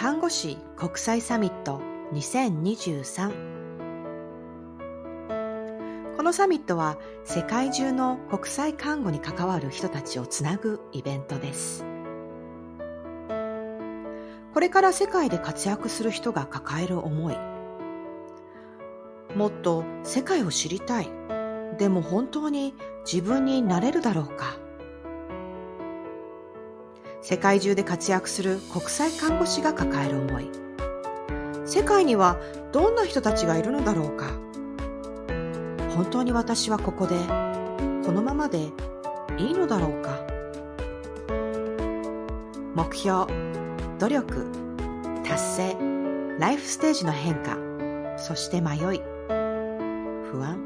看護師国際サミット2023このサミットは世界中の国際看護に関わる人たちをつなぐイベントです。これから世界で活躍する人が抱える思い。もっと世界を知りたい。でも本当に自分になれるだろうか。世界中で活躍する国際看護師が抱える思い。世界にはどんな人たちがいるのだろうか。本当に私はここでこのままでいいのだろうか。目標努力達成ライフステージの変化そして迷い不安。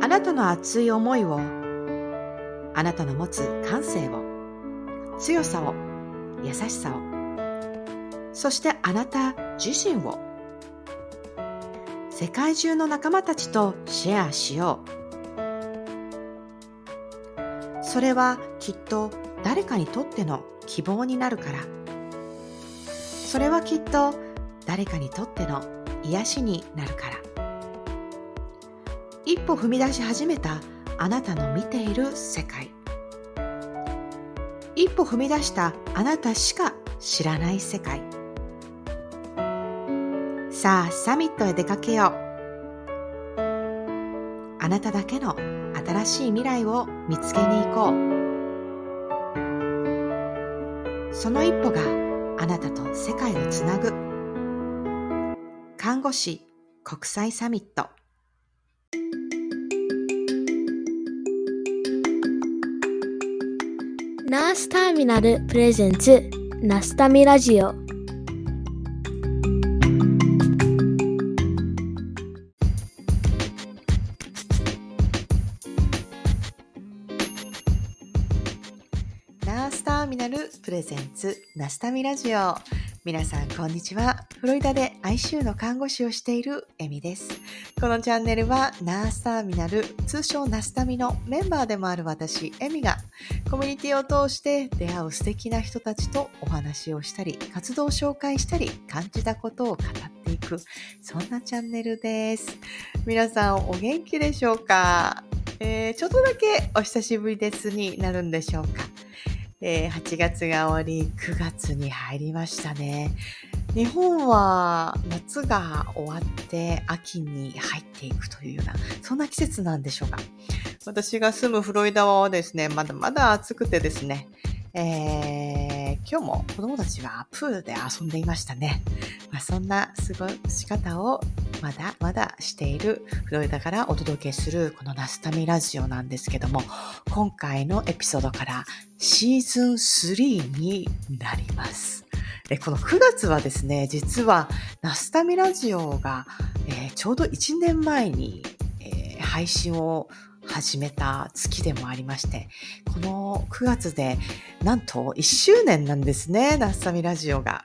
あなたの熱い思いをあなたの持つ感性を強さを優しさをそしてあなた自身を世界中の仲間たちとシェアしよう。それはきっと誰かにとっての希望になるから。それはきっと誰かにとっての癒しになるから。一歩踏み出し始めたあなたの見ている世界。一歩踏み出したあなたしか知らない世界。さあサミットへ出かけよう。あなただけの新しい未来を見つけに行こう。その一歩があなたと世界をつなぐ。看護師国際サミット。ナースターミナルプレゼンツナスタミラジオ。ナースターミナルプレゼンツナスタミラジオ。皆さんこんにちは。フロリダで ICU の看護師をしているエミです。このチャンネルはナースターミナル通称ナスタミのメンバーでもある私エミがコミュニティを通して出会う素敵な人たちとお話をしたり活動を紹介したり感じたことを語っていくそんなチャンネルです。皆さんお元気でしょうか、えー、ちょっとだけお久しぶりですになるんでしょうか？えー、8月が終わり、9月に入りましたね。日本は夏が終わって秋に入っていくというような、そんな季節なんでしょうか。私が住むフロイダはですね、まだまだ暑くてですね、えー、今日も子供たちはプールで遊んでいましたね。まあ、そんな過ごし方をまだまだしているフロリダからお届けするこのナスタミラジオなんですけども、今回のエピソードからシーズン3になります。この9月はですね、実はナスタミラジオが、えー、ちょうど1年前に、えー、配信を始めた月でもありまして、この9月でなんと1周年なんですね、ナッサミラジオが。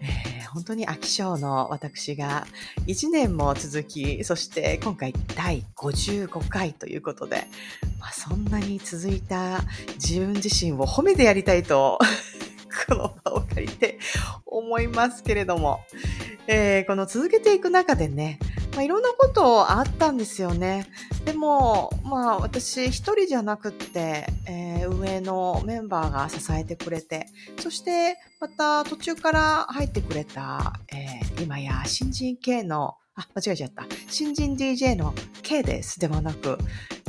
えー、本当に飽き性の私が1年も続き、そして今回第55回ということで、まあ、そんなに続いた自分自身を褒めてやりたいとこの場を借りて思いますけれども、えー、この続けていく中でね、まあ、いろんなことあったんですよね。でも、まあ私一人じゃなくって、えー、上のメンバーが支えてくれて、そしてまた途中から入ってくれた、えー、今や新人系のあ、間違えちゃった。新人 DJ の K です。ではなく、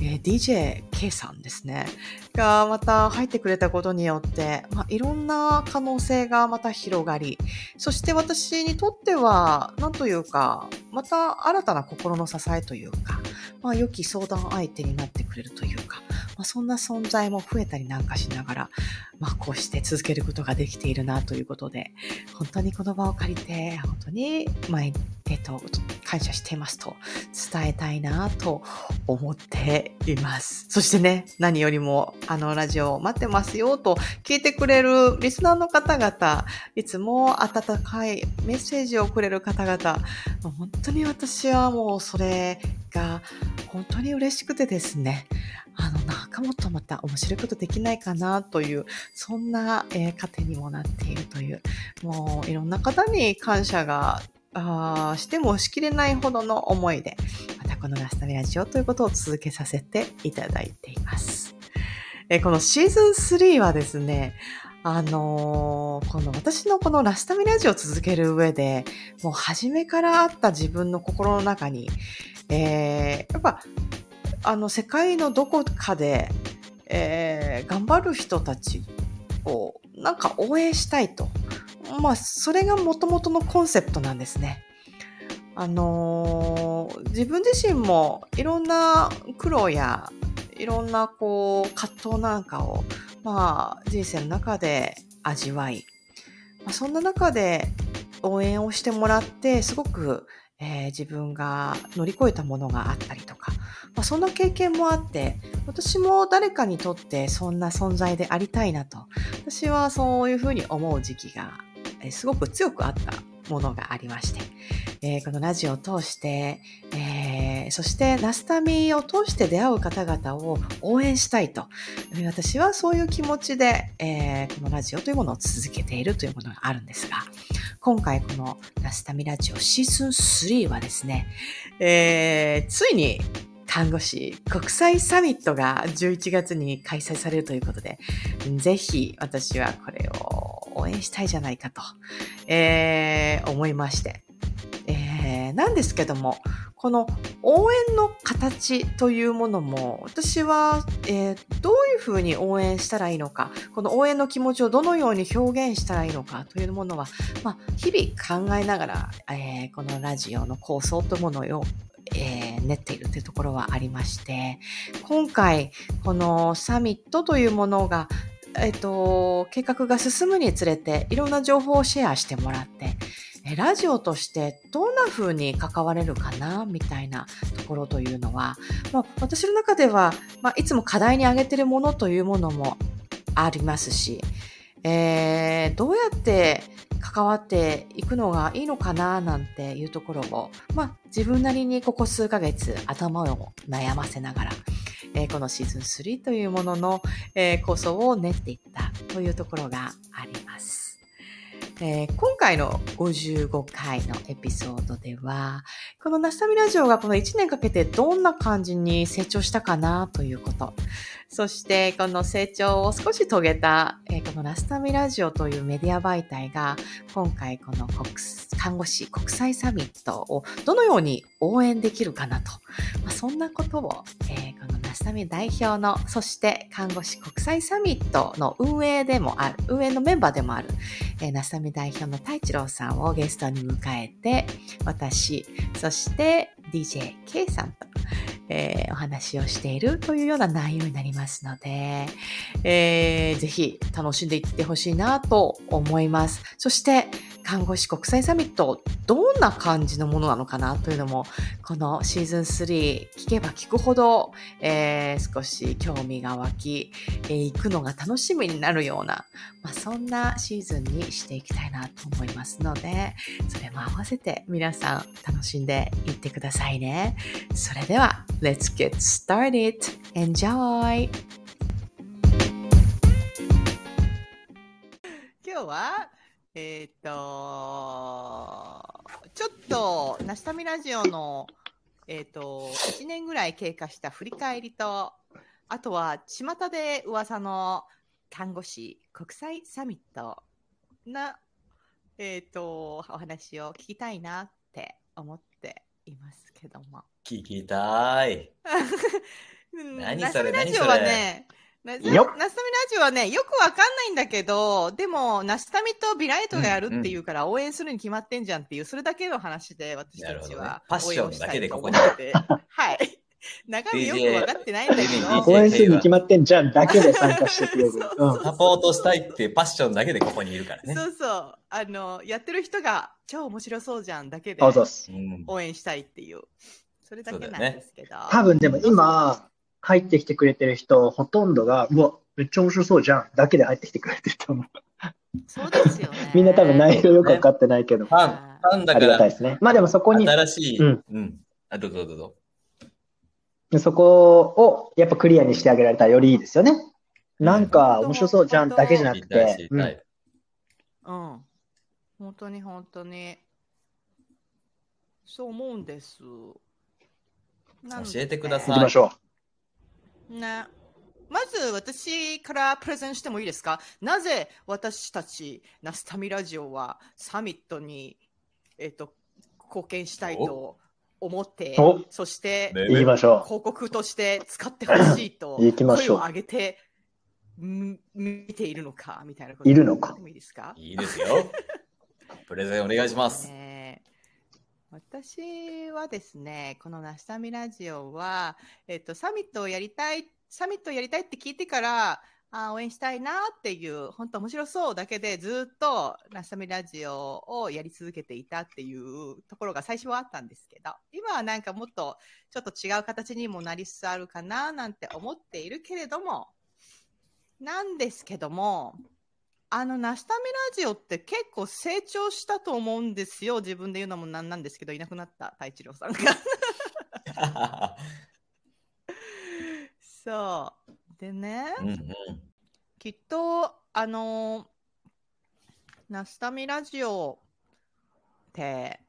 えー、DJ K さんですね。がまた入ってくれたことによって、まあ、いろんな可能性がまた広がり、そして私にとっては、なんというか、また新たな心の支えというか、まあ、良き相談相手になってくれるというか、まあ、そんな存在も増えたりなんかしながら、まあ、こうして続けることができているなということで、本当にこの場を借りて、本当に毎えっ、と、感謝していますと伝えたいなと思っています。そしてね、何よりもあのラジオ待ってますよと聞いてくれるリスナーの方々、いつも温かいメッセージをくれる方々、本当に私はもうそれが本当に嬉しくてですね、あの、なんかもっとまた面白いことできないかなという、そんな、えー、糧にもなっているという、もういろんな方に感謝があしてもしきれないほどの思いで、またこのラスタミラジオということを続けさせていただいています。えこのシーズン3はですね、あのーこの私のこのラスタミラジオを続ける上で、もう初めからあった自分の心の中に、えーやっぱ、あの、世界のどこかで、えー頑張る人たちをなんか応援したいと。まあ、それが元々のコンセプトなんですね。あのー自分自身もいろんな苦労やいろんなこう葛藤なんかを、まあ、人生の中で味わい、まあ、そんな中で応援をしてもらってすごく、えー自分が乗り越えたものがあったりとか、まあ、そんな経験もあって私も誰かにとってそんな存在でありたいなと。私はそういうふうに思う時期が、すごく強くあったものがありまして、えーこのラジオを通して、えーそしてナスタミを通して出会う方々を応援したいと、私はそういう気持ちで、えーこのラジオというものを続けているというものがあるんですが、今回このナスタミラジオシーズン3はですね、えーついに看護師国際サミットが11月に開催されるということで、ぜひ私はこれを応援したいじゃないかと、えー思いまして。えーなんですけども、この応援の形というものも、私は、えーどういうふうに応援したらいいのか、この応援の気持ちをどのように表現したらいいのかというものは、まあ、日々考えながら、えーこのラジオの構想というものを、えー練っているというところはありまして、今回、このサミットというものが、えっと、計画が進むにつれて、いろんな情報をシェアしてもらって、ラジオとしてどんな風に関われるかなみたいなところというのは、まあ、私の中では、まあ、いつも課題に挙げているものというものもありますし、えーどうやって関わっていくのがいいのかななんていうところを、まあ、自分なりにここ数ヶ月頭を悩ませながら、えーこのシーズン3というものの、えー構想を練っていったというところがあります。えー今回の55回のエピソードでは、このナスタミラジオがこの1年かけてどんな感じに成長したかなということ。そして、この成長を少し遂げた、えーこのナスタミラジオというメディア媒体が、今回この国看護師国際サミットをどのように応援できるかなと。まあ、そんなことを、えーこのナスタミ代表の、そして看護師国際サミットの運営でもある、運営のメンバーでもある、えー、ナスタミ代表の太一郎さんをゲストに迎えて、私、そして DJK さんと、えーお話をしているというような内容になりますので、えーぜひ楽しんでいってほしいなと思います。そして、看護師国際サミット、どんな感じのものなのかなというのも、このシーズン3聞けば聞くほど、えー少し興味が湧き、えー行くのが楽しみになるような、まあ、そんなシーズンにしていきたいなと思いますので、それも合わせて皆さん楽しんでいってくださいね。それでは、Let's get started! Enjoy! 今日は、えっ、と、ちょっと、ナシタミラジオの、えっ、と、1年ぐらい経過した振り返りと、あとは、巷で噂の看護師国際サミットな、えっ、と、お話を聞きたいなって思っていますけども。聞きたい。うん何それ？ナスタミラジオはね、ナスタミラジオはね、よくわかんないんだけど、でも、ナスタミとビライトがやるっていうから応援するに決まってんじゃんっていう、それだけの話で私たちはね。パッションだけでここに。はい。中身よく分かってないんだけど。応援するに決まってんじゃんだけで参加してくれる。サポートしたいっていうパッションだけでここにいるからね。そうそう。あの、やってる人が超面白そうじゃんだけで応援したいっていう。それだけなんですけど。多分でも今、入ってきてくれてる人、ほとんどが、うわ、めっちゃ面白そうじゃん。だけで入ってきてくれてると思う。そうですよね。みんな多分内容よくわかってないけど、ファン、ファンだあからりがたいですね。まあでもそこに、新しい、うんうん。あ、どうぞどうぞ。そこをやっぱクリアにしてあげられたらよりいいですよね。なんか面白そうじゃんだけじゃなくて。うん。本当に本当に。そう思うんです。教えてくだうんさ行きましょね。まず私からプレゼンしてもいいですか？なぜ私たちナスタミラジオはサミットに、えっと貢献したいと思ってお、そしてう。行きましょ広告として使ってほしいと 行きましょう声を上げてん見ているのかみたいなこといるのかいいですか？いいですよ。プレゼンお願いします。ね私はですね、このナスタミラジオは、えっと、サミットをやりたい、サミットをやりたいって聞いてから、あ応援したいなっていう、本当面白そうだけでずっとナスタミラジオをやり続けていたっていうところが最初はあったんですけど、今はなんかもっとちょっと違う形にもなりつつあるかななんて思っているけれども、なんですけども、あの、ナスタミラジオって結構成長したと思うんですよ。自分で言うのもなんなんですけど、いなくなった太一郎さんが。そう。でね、うんうん。きっと、あの、ナスタミラジオって、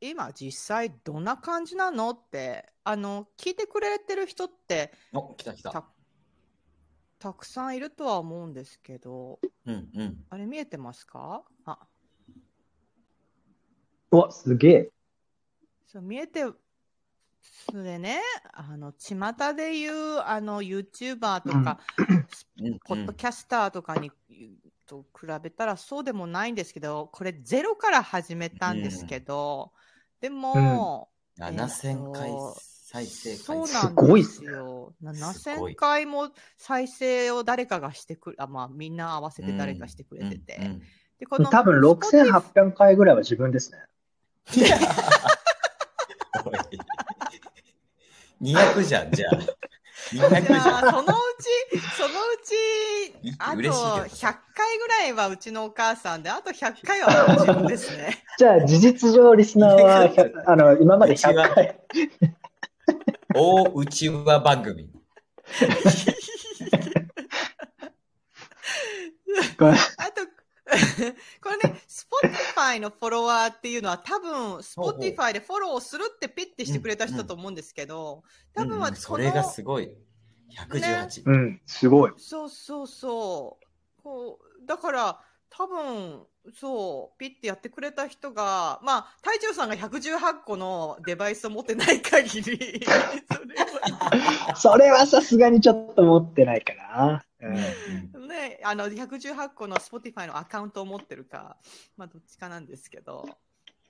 今実際どんな感じなのって、あの、聞いてくれてる人ってお、来た来た。たたくさんいるとは思うんですけど、うんうん。あれ見えてますか？あ、わ、すげえ。そう見えて、それね、あの、巷で言う、あの、YouTuber とか、うんポッドキャスターとかに、と比べたらそうでもないんですけど、これゼロから始めたんですけど、でも、えー7000回と再生そう。なんですごいっすすよ。すごい7000回も再生を誰かがしてくる、あまあ、みんな合わせて誰かしてくれてて。うんうんで、この多分6800回ぐらいは自分ですね。おい200じゃん、じゃあ。200じじゃ。あ、そのうち、そのうち、あと嬉しいけど100回ぐらいはうちのお母さんで、あと100回は自分ですね。じゃあ事実上リスナーは 100、あの、今まで100回。大内輪番組。これあと、これね、Spotify のフォロワーっていうのは多分、Spotify でフォローするってピッてしてくれた人だと思うんですけど、多分はこの、うんそれがすごい。118。うん、すごい。そうそうそう。こうだから、多分、そう、ピッてやってくれた人が、まあ、隊長さんが118個のデバイスを持ってない限り、それは それはさすがにちょっと持ってないかな。うん ね、あの118個の Spotify のアカウントを持ってるか、まあ、どっちかなんですけど。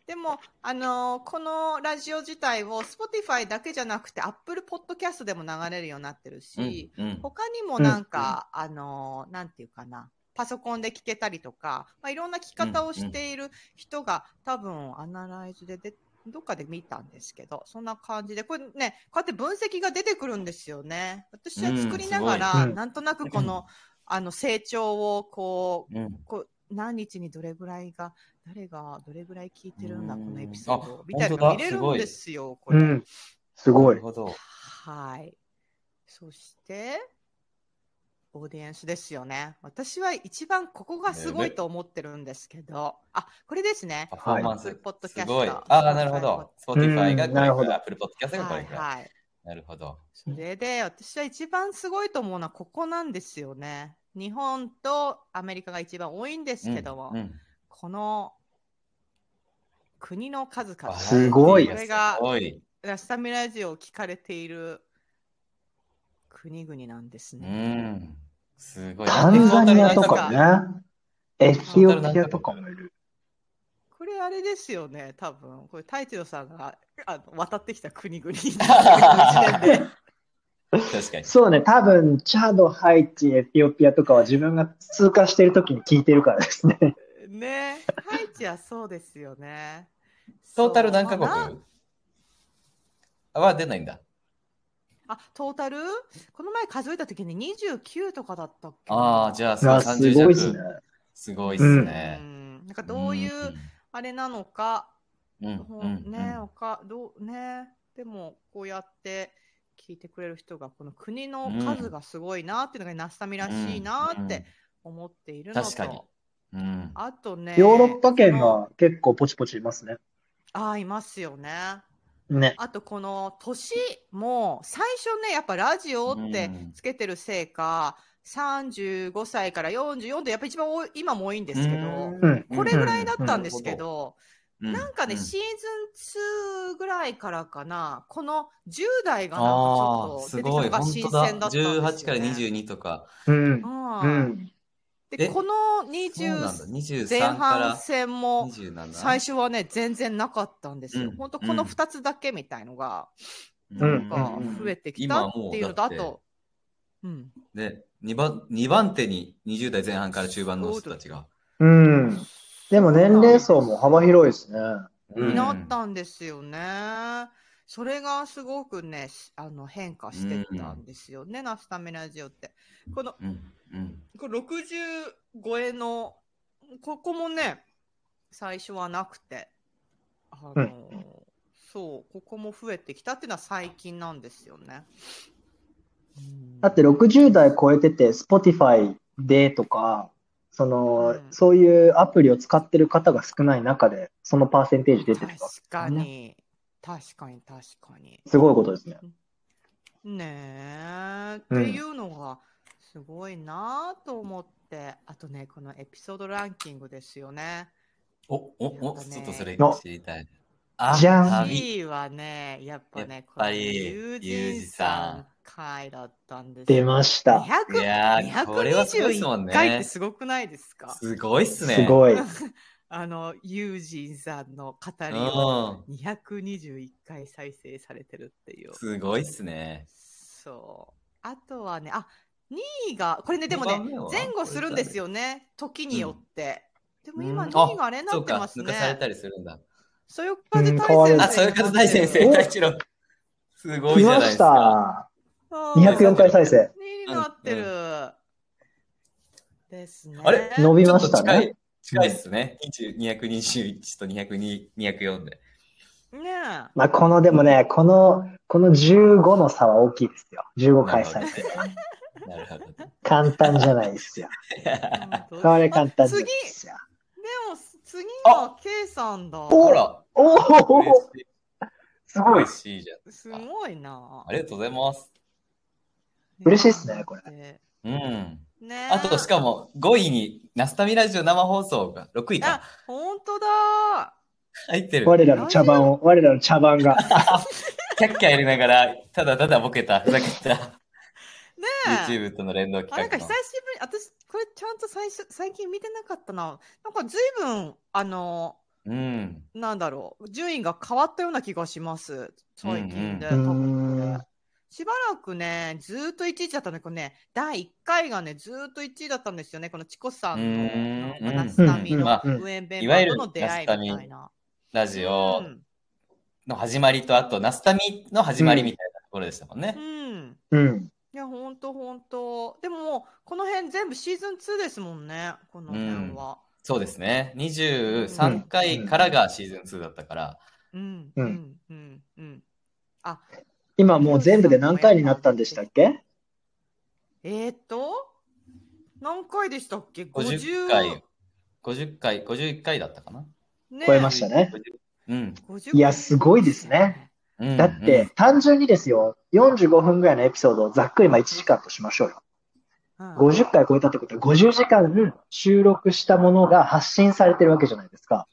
でも、あのこのラジオ自体を Spotify だけじゃなくて Apple Podcast でも流れるようになってるし、うんうん。他にもなんか、あのなんていうかな、パソコンで聞けたりとか、まあ、いろんな聞き方をしている人が、多分アナライズででどっかで見たんですけど、そんな感じで、これね、こうやって分析が出てくるんですよね。私は作りながら、うんなんとなくこの、あの成長をこう、うんこう何日にどれぐらいが、誰がどれぐらい聞いてるんだ、うんこのエピソードあみたいな見れるんですよ、これ。うん、すごないる。ほど。はい。そして、オーディエンスですよね。私は一番ここがすごいと思ってるんですけど、あ、これですね。パフォーマンス。ポッドキャスト。ああ、なるほど。Spotify がうんなるほど Apple Podcast がこはいれか。はい。なるほど。それで、私は一番すごいと思うのはここなんですよね。日本とアメリカが一番多いんですけども、うんうんこの国の数々。すごいこれがすごい。ラスタミラジオを聞かれている国々なんですうね。ん。すごい。タンザニアとかね。エチオピアとかもいる。これあれですよね、多分。これ、太一郎さんがあの渡ってきた国々。確かに。そうね、多分、チャド、ハイチ、エチオピアとかは自分が通過してる時に聞いてるからですね。ねハイチはそうですよね。トータル何カ国？は出ないんだ。あ、トータル？この前数えた時に29とかだったっけなああ、じゃあ、いや、す30ごいですね弱。。すごいっすうね。ん。なんかどういうあれなのか、うん、ね、おかどうね、でもこうやって聞いてくれる人がこの国の数がすごいなっていうのがナスタミらしいなって思っているのと、確かにうん。あとね、ヨーロッパ圏が結構ポチポチいますね。ああいますよね。ね。あとこの年も最初ねやっぱラジオってうんつけてるせいか、35歳から44でやっぱ一番多い今も多いんですけど、うん。これぐらいだったんですけど、うなんかね、うシーズン2ぐらいからかな、この10代がなんかちょっと出てきたのが。新鮮だったんですよ、ね。18から22とか。うん。うんうん。で、えこのそうなんだ。20前23か半ら戦も27。最初はね、全然なかったんですよ。うん本当この2つだけみたいのが、ううんなんか増えてきたっていうのと、あと、うん。で、2番、二番手に20代前半から中盤の人たちが。うん。でも年齢層も幅広いですね。うんになったんですよね。それがすごくね、しあの変化してったんですよね、ナスタミラジオって。このうん。うん。これ60超えの、ここもね、最初はなくて、あの、うんそう、ここも増えてきたっていうのは最近なんですよね。うんだって60代超えてて、Spotify でとか、その、うんそういうアプリを使ってる方が少ない中で、そのパーセンテージ出てるわけです確かね。に、確かに、確かに。すごいことですね。ねえ、うんっていうのがすごいなと思って、あとね、このエピソードランキングですよね。お、お、お、ねちょっとそれお知りたい。あ、じゃん旅。1位はね、やっぱね、やっぱりこの友人さん回だったんです出ました。200いやーこれはすごいっすもん221ね回ってすごくないですか？すごいっすね。すごい。あの、友人さんの語りうをん。221回再生されてるっていう。すごいっすね。そう。あとはね、あ、2位が、これね、でもね前後するんですよね、時によって。でも今、うん2位があれになってま、すね抜か。されたりするんだ。そよ風うん大変わるあ、そういう方大先生、お大一郎。すごい来ましじゃないですか。た。うん204回再生。2位になってる。ですね。あれ？伸びましたね近い、っすね。20 221と202 204で。ねまあ、この、でもね、この、この15の差は大きいですよ。15回再生。なるほど。簡単じゃないですよ。これ簡単じゃ次、ないでですよ。も次は K さんだ。おほら、おおすごい嬉。しいじゃん。すごいな。ありがとうございます。嬉しいっすねこれれ。うん。ねあと、しかも、5位に、ナスタミラジオ生放送が、6位あか。、本当だ。入ってる。我らの茶番を、我らの茶番が。キャッキャやりながら、ただただボケた、ふざけた、ねえ。YouTube との連動あ、なん企画のか久し。ぶり、私、これちゃんと最初、最近見てなかったな。なんか随分、あの、うん。なんだろう、順位が変わったような気がします。最近で。うんうん多分しばらくね、ずーっと1位だったんだけどね、第1回がね、ずーっと1位だったんですよね。このチコさんうの、んなんかナスタミのうんまあウエンベンいわゆるバーとの出会いみたいな。ラジオうんの始まりと、あと、ナスタミの始まりみたいなところでしたもんね。うん。うん。いや、ほんとほんと。でも、この辺全部シーズン2ですもんね、この辺は。そうですね。23回からがシーズン2だったから、うん、ううんん、うん、うん。あ、今もう全部で何回になったんでしたっけ？えーっと、何回でしたっけ？50回、50回、51回だったかな。ね超えましたね。うん。50いやすごいですね。うんだって、、単純にですよ、45分ぐらいのエピソードをざっくりまあ1時間としましょうよ。うん50回超えたってことは50時間収録したものが発信されてるわけじゃないですか。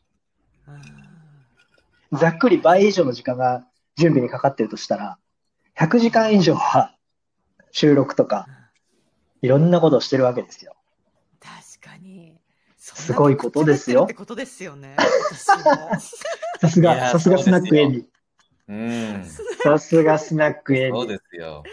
ざっくり倍以上の時間が準備にかかってるとしたら、100時間以上は収録とか、いろんなことをしてるわけですよ。確かに。すごいことですよってことですよね。さすが、さすがスナックエミ。うん。さすがスナックエそうミ。ですよ。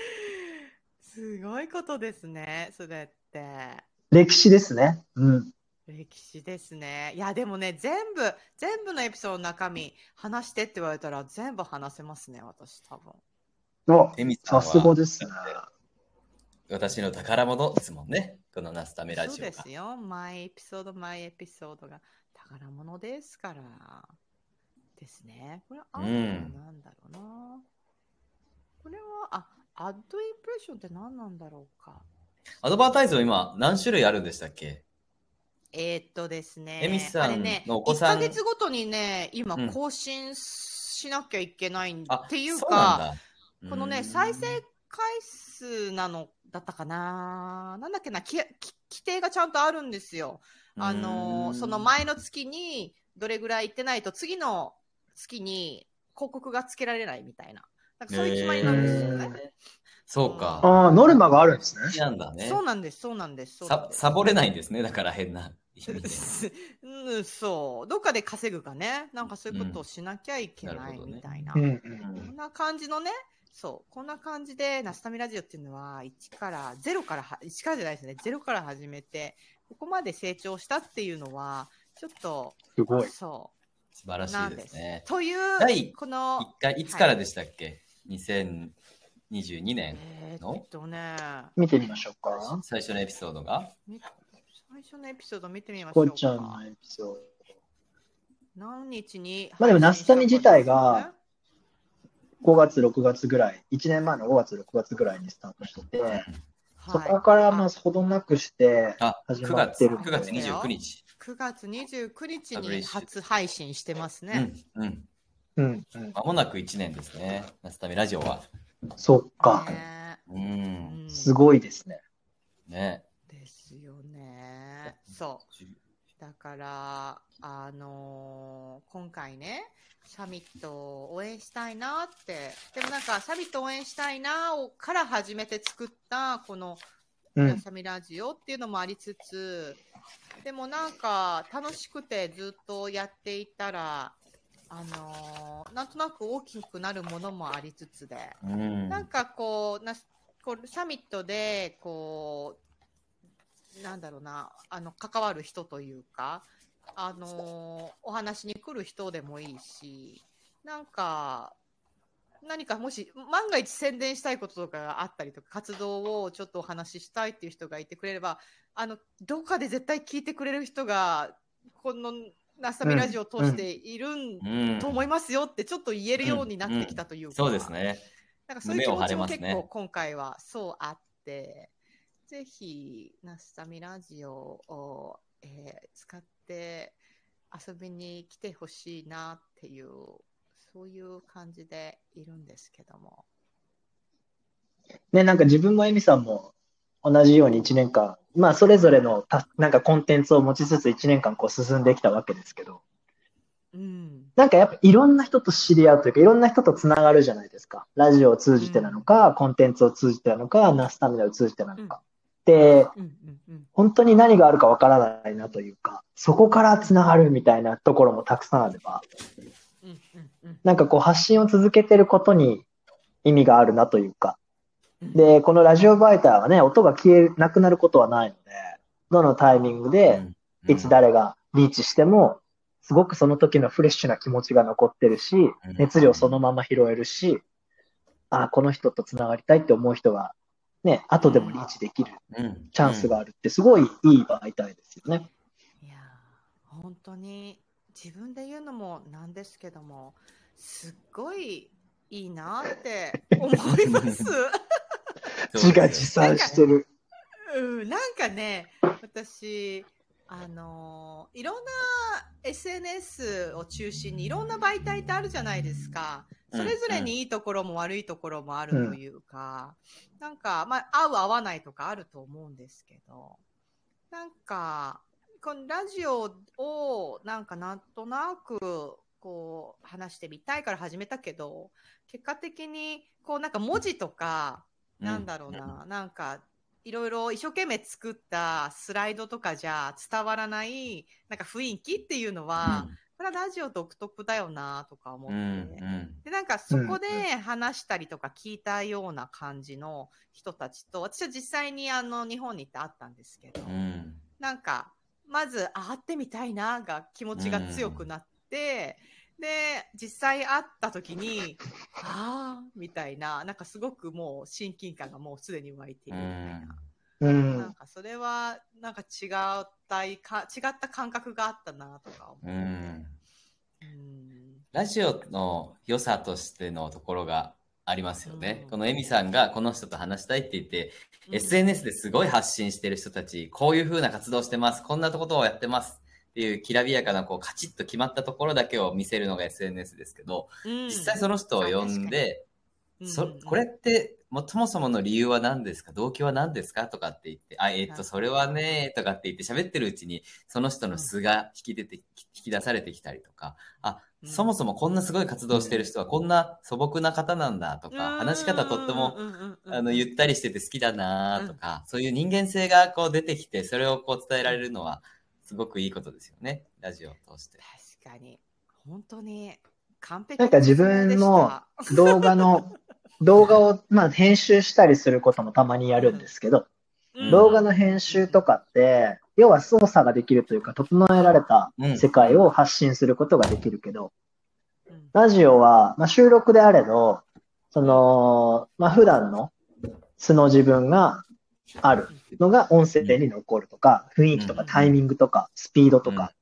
すごいことですね、それって。歴史ですね。うん。歴史ですね。いや、でもね、全部、全部のエピソードの中身、話してって言われたら全部話せますね、私、多分。お、エミさんすがですね。私の宝物ですもんね。このナスタメラそうジオが。ですよ。毎エピソード、毎エピソードが宝物ですから。ですね。これ、あとはうん何だろうな。これは、あ、アッドインプレッションって何なんだろうか。アドバタイズは今何種類あるんでしたっけ？えーっとですね。エミさんのお子さん1ヶ月ごとにね、今うん更新しなきゃいけないっていうか、だこのね、うん再生回数なのだったかななんだっけな、きき規定がちゃんとあるんですよ。あのーその前の月にどれぐらい行ってないと次の月に広告がつけられないみたいな。なんかそういう決まりなんですよね。そうか。ああ、ノルマがあるんですね。なんだね。そうなんです、そうなんです。そうなんさですサボれないんですね。だから変な。うん、そう。どっかで稼ぐかね。なんかそういうことをしなきゃいけないみたいな。うんうん。こんな感じのね、そう、こんな感じで、ナスタミラジオっていうのは、1から、0からは、1からじゃないですね、0から始めて、ここまで成長したっていうのは、ちょっと、すごい。そ素晴らう、しないんです。ね。という第、この一、回、いつからでしたっけ、?2022 年えーっとね、見てみましょうか。最初のエピソードが？み最初のエピソード見てみましょうか。こうちゃんのエピソード。何日に、まあでもナスタミ自体が、5月、6月ぐらい、1年前の5月、6月ぐらいにスタートしてて、はいそこからまあほどなくしてあ、始9月、まってるんで9月29日。9月29日に初配信してますね。うん、うん。うん、うん。まもなく1年ですね。ナスタミラジオは。そっか。ねうん。うん。すごいですね。ね。ですよね。そう。だから、あのー今回ね、サミットを応援したいなって、でもなん。かサミット応援したいなをから始めて作ったこのうん。サミラジオっていうのもありつつ、でもなんか楽しくてずっとやっていたら、あのーなんとなく大きくなるものもありつつで、うん。なんかこうなこうサミットでこうなんだろうなあの関わる人というかあのお話に来る人でもいいしなんか何かもし万が一宣伝したいこととかがあったりとか活動をちょっとお話ししたいっていう人がいてくれればあのどっかで絶対聞いてくれる人がこのナスタミラジオを通しているん。うん。と思いますよってちょっと言えるようになってきたというか、そうですね。なん。かそういう気持ちも結ね構今回はそうあって、ぜひ、ナスタミラジオを、えー使って遊びに来てほしいなっていう、そういう感じでいるんですけども。ね、なんか自分もエミさんも同じように1年間、まあそれぞれのたなんかコンテンツを持ちつつ1年間こう進んできたわけですけど、うん。なんかやっぱいろんな人と知り合うというか、いろんな人とつながるじゃないですか。ラジオを通じてなのか、コンテンツを通じてなのか、ナスタミナを通じてなのか。で、うんうんうん。本当に何があるかわからないなというか、そこからつながるみたいなところもたくさんあれば、うんうんうんなんかこう発信を続けてることに意味があるなというか、うん。で、このラジオ媒体はね、音が消えなくなることはないので、どのタイミングで、いつ誰がリーチしても、すごくその時のフレッシュな気持ちが残ってるし、熱量そのまま拾えるし、あこの人と繋がりたいって思う人が、ね、後でもリーチできるうん。チャンスがあるって、すごいいい媒体ですよね。いやー本当に自分で言うのもなんですけどもすっごいいいなって 思います。自画自賛してる。うん、なんかね私あのーいろんな SNS を中心にいろんな媒体ってあるじゃないですか。それぞれにいいところも悪いところもあるというか、なんか、まあ、合う合わないとかあると思うんですけど、なんか、このラジオをなんかなんとなくこう話してみたいから始めたけど、結果的にこうなんか文字とか、なんだろうな、なんかいろいろ一生懸命作ったスライドとかじゃ伝わらない、なんか雰囲気っていうのは、これはラジオ独特だよなとか思って、うんうん。で、なんかそこで話したりとか聞いたような感じの人たちと、私は実際にあの日本に行って会ったんですけど、うん。なんか、まず、あ会ってみたいなが気持ちが強くなって、で、実際会った時に、ああ、みたいな、なんかすごくもう親近感がもうすでに湧いているみたいな。うん。なんかそれは、なんか違ったいか、違った感覚があったなとか思って。うん。うん。ラジオの良さとしてのところがありますよね。うん。このエミさんがこの人と話したいって言って、うん。SNS ですごい発信してる人たち、こういう風な活動してます、こんなことをやってますっていうきらびやかなこうカチッと決まったところだけを見せるのが SNS ですけど、うん。実際その人を呼んで、うんそこれってもそもそもの理由は何ですか？動機は何ですか？とかって言って、あ、えっと、それはね、とかって言って喋ってるうちに、その人の素が引き出て、引き出されてきたりとか、あ、うんそもそもこんなすごい活動してる人はこんな素朴な方なんだとか、話し方とっても、あの、ゆったりしてて好きだなとか、そういう人間性がこう出てきて、それをこう伝えられるのは、すごくいいことですよね。ラジオを通して。確かに。本当に、完璧なんか自分の動画の、動画を、まあ、編集したりすることもたまにやるんですけど、うん。動画の編集とかって、要は操作ができるというか、整えられた世界を発信することができるけど、うん。ラジオは、まあ、収録であれど、その、まあ、普段の素の自分があるのが音声に残るとか、雰囲気とかうん。タイミングとか、スピードとうん。か、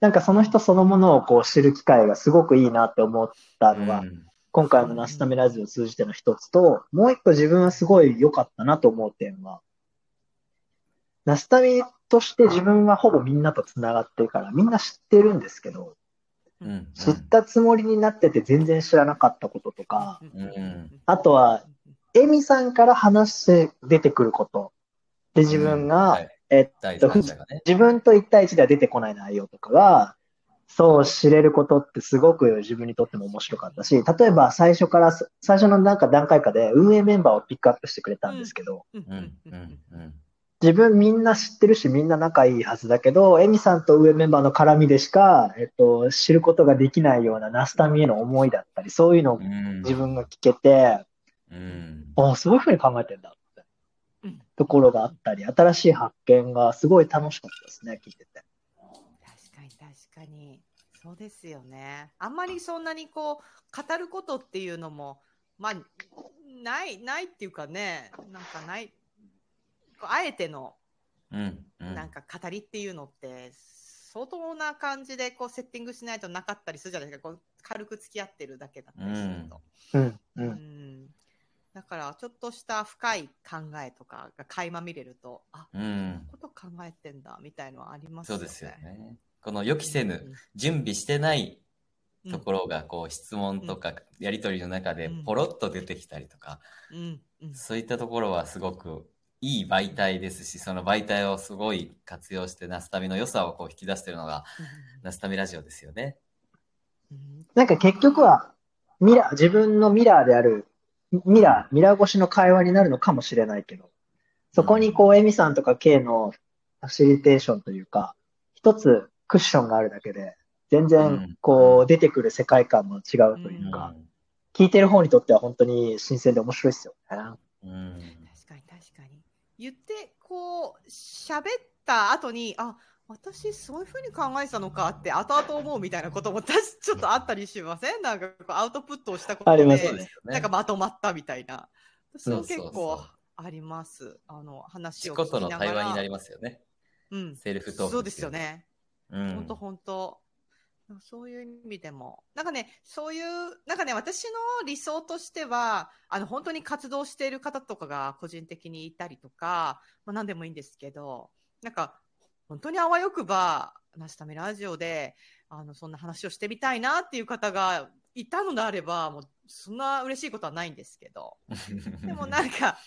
なんかその人そのものをこう知る機会がすごくいいなって思ったのが、うん。今回のナスタメラジオを通じての一つと、もう一個自分はすごい良かったなと思う点は、ナスタミとして自分はほぼみんなと繋がってるから、みんな知ってるんですけど、うん。知ったつもりになってて全然知らなかったこととか、ん。あとは、エミさんから話して出てくること。で、自分が、はい。えっ第と、ね。自分と一対一では出てこない内容とかが、そう知れることってすごく自分にとっても面白かったし、例えば最初から、最初のなんか段階下で運営メンバーをピックアップしてくれたんですけど、うん。うん。うん。うん自分みんな知ってるしみんな仲いいはずだけど、エミさんと運営メンバーの絡みでしか、えっと、知ることができないようなナスタミへの思いだったり、そういうのをうん自分が聞けて、うんああ、そういうふうに考えてんだってうんところがあったり、新しい発見がすごい楽しかったですね、聞いてて。確かに確かに。そうですよね。あんまりそんなにこう、語ることっていうのも、まあ、ない、ないっていうかね、なんかない、あえての、うんうんなんか語りっていうのって、相当な感じでこうセッティングしないとなかったりするじゃないですか。こう軽く付き合ってるだけだったりすると。うん、う。うんんだから、ちょっとした深い考えとかが垣間見れると、あ、うこんなんこと考えてんだ、みたいのはありますよね。そうですよね。この予期せぬ、うん準備してないうんところが、こう、質問とかやりとりの中でうんポロッと出てきたりとか、うんうんそういったところはすごくいい媒体ですし、その媒体をすごい活用して、ナスタミの良さをこう引き出してるのが、ナスタミラジオですよね。うんなんか結局は、ミラー、自分のミラーである、ミラー、ミラー越しの会話になるのかもしれないけど、そこにこう、エミさんとか K のファシリテーションというか、一つクッションがあるだけで、全うん然こう、出てくる世界観も違うというか、聞いてる方にとっては本当に新鮮で面白いですよね。うんうん確かに確かに。言って、こう、喋った後に、あ、私そういうふうに考えてたのかって後々思うみたいなこともたしちょっとあったりしません？なんかこうアウトプットをしたことで、ね。なんかまとまったみたいな。そうそうそう結構あります。あの、話自を聞きながら。対話になりますよね。うん。セルフトーク。そうですよ。ね。うん。本当本当。そういう意味でも。なんかね、そういう、なんかね、私の理想としては、あの、本当に活動している方とかが個人的にいたりとか、まあ何でもいいんですけど、なんか、本当にあわよくば、ナスタミラジオで、あの、そんな話をしてみたいなっていう方がいたのであれば、もう、そんな嬉しいことはないんですけど、でもなんか、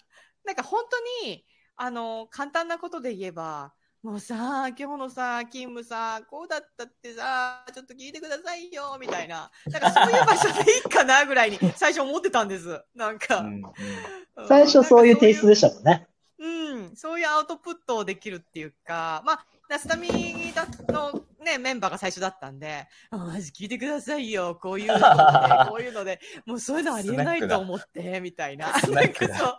なんか本当に、あの、簡単なことで言えば、もうさ、今日のさ、勤務さ、こうだったってさ、ちょっと聞いてくださいよ、みたいな。なんかそういう場所でいいかな、ぐらいに 最初思ってたんです。なんか。うんうんうん最初そういうテイストでしたもんね。うん、うん、そういうアウトプットをできるっていうか、まあ、ナスタミだのね、メンバーが最初だったんで、あマジ聞いてくださいよ、こういうので、こういうので、もうそういうのありえないと思って、みたいな。なんかそ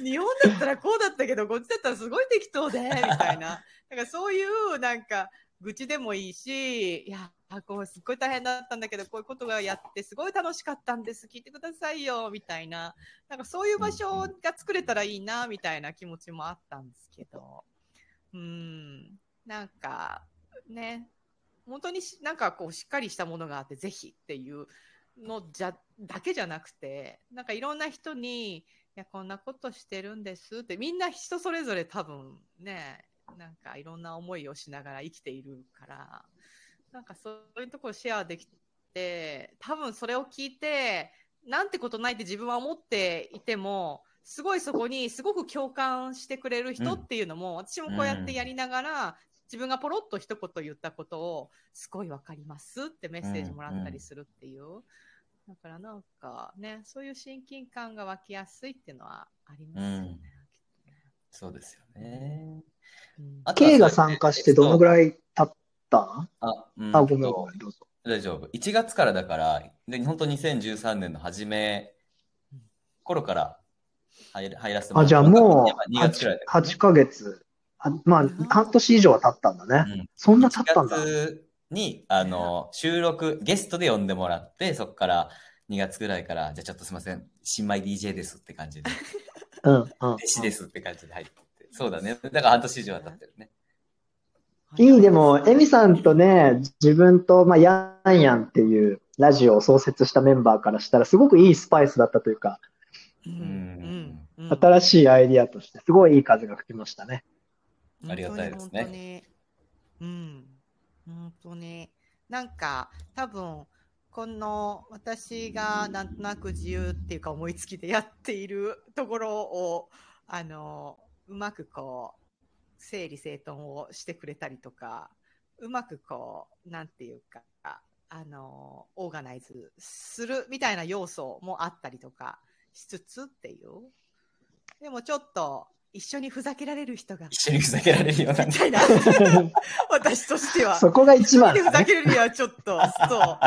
う、日本だったらこうだったけど、こっちだったらすごい適当で、みたいな。なんかそういう、なんか、愚痴でもいいし、いや、こうすっごい大変だったんだけど、こういうことがやってすごい楽しかったんです。聞いてくださいよ、みたいな。なんかそういう場所が作れたらいいな、みたいな気持ちもあったんですけど。うん。なんか、ね、本当になんかこうしっかりしたものがあって、ぜひっていうのじゃ、だけじゃなくて、なんかいろんな人に、いや、こんなことしてるんですって、みんな人それぞれ多分ね、なんかいろんな思いをしながら生きているから、なんかそういうところシェアできて、多分それを聞いて、なんてことないって自分は思っていても、すごいそこにすごく共感してくれる人っていうのも、私もこうやってやりながら、自分がポロッと一言言ったことを、すごいわかりますってメッセージもらったりするっていう。だからなんかね、そういう親近感が湧きやすいっていうのはありますよね。うんねそうですよね。K が参加してどのぐらい経った？あ、うんあ、ごめんごめん、どうぞ。大丈夫。1月からだから、で、本当2013年の初め頃から入ら入らせてもらあ、ってじゃあもう2月くらいだ 8, 8ヶ月。あまあ、半年以上は経ったんだね。うんそんな経ったんだ。1月に、あの、収録、ゲストで呼んでもらって、そこから2月ぐらいから、じゃあちょっとすいません、新米 DJ ですって感じで、うん、うん。弟子ですって感じで入って。そうだね。だから半年以上は経ってるね。いい、でも、エミさんとね、自分と、まあ、ヤンヤンっていうラジオを創設したメンバーからしたら、すごくいいスパイスだったというか、うん新しいアイディアとして、すごいいい風が吹きましたね。ありがたいですね本当に。うん。本当に。なんか、多分、この私がなんとなく自由っていうか思いつきでやっているところを、あの、うまくこう、整理整頓をしてくれたりとか、うまくこう、なんていうか、あの、オーガナイズするみたいな要素もあったりとかしつつっていう。でもちょっと一緒にふざけられる人が一緒にふざけられるようなみ。たいな、私としては。そこが一番一人でふざ。けるにはちょっと、そう、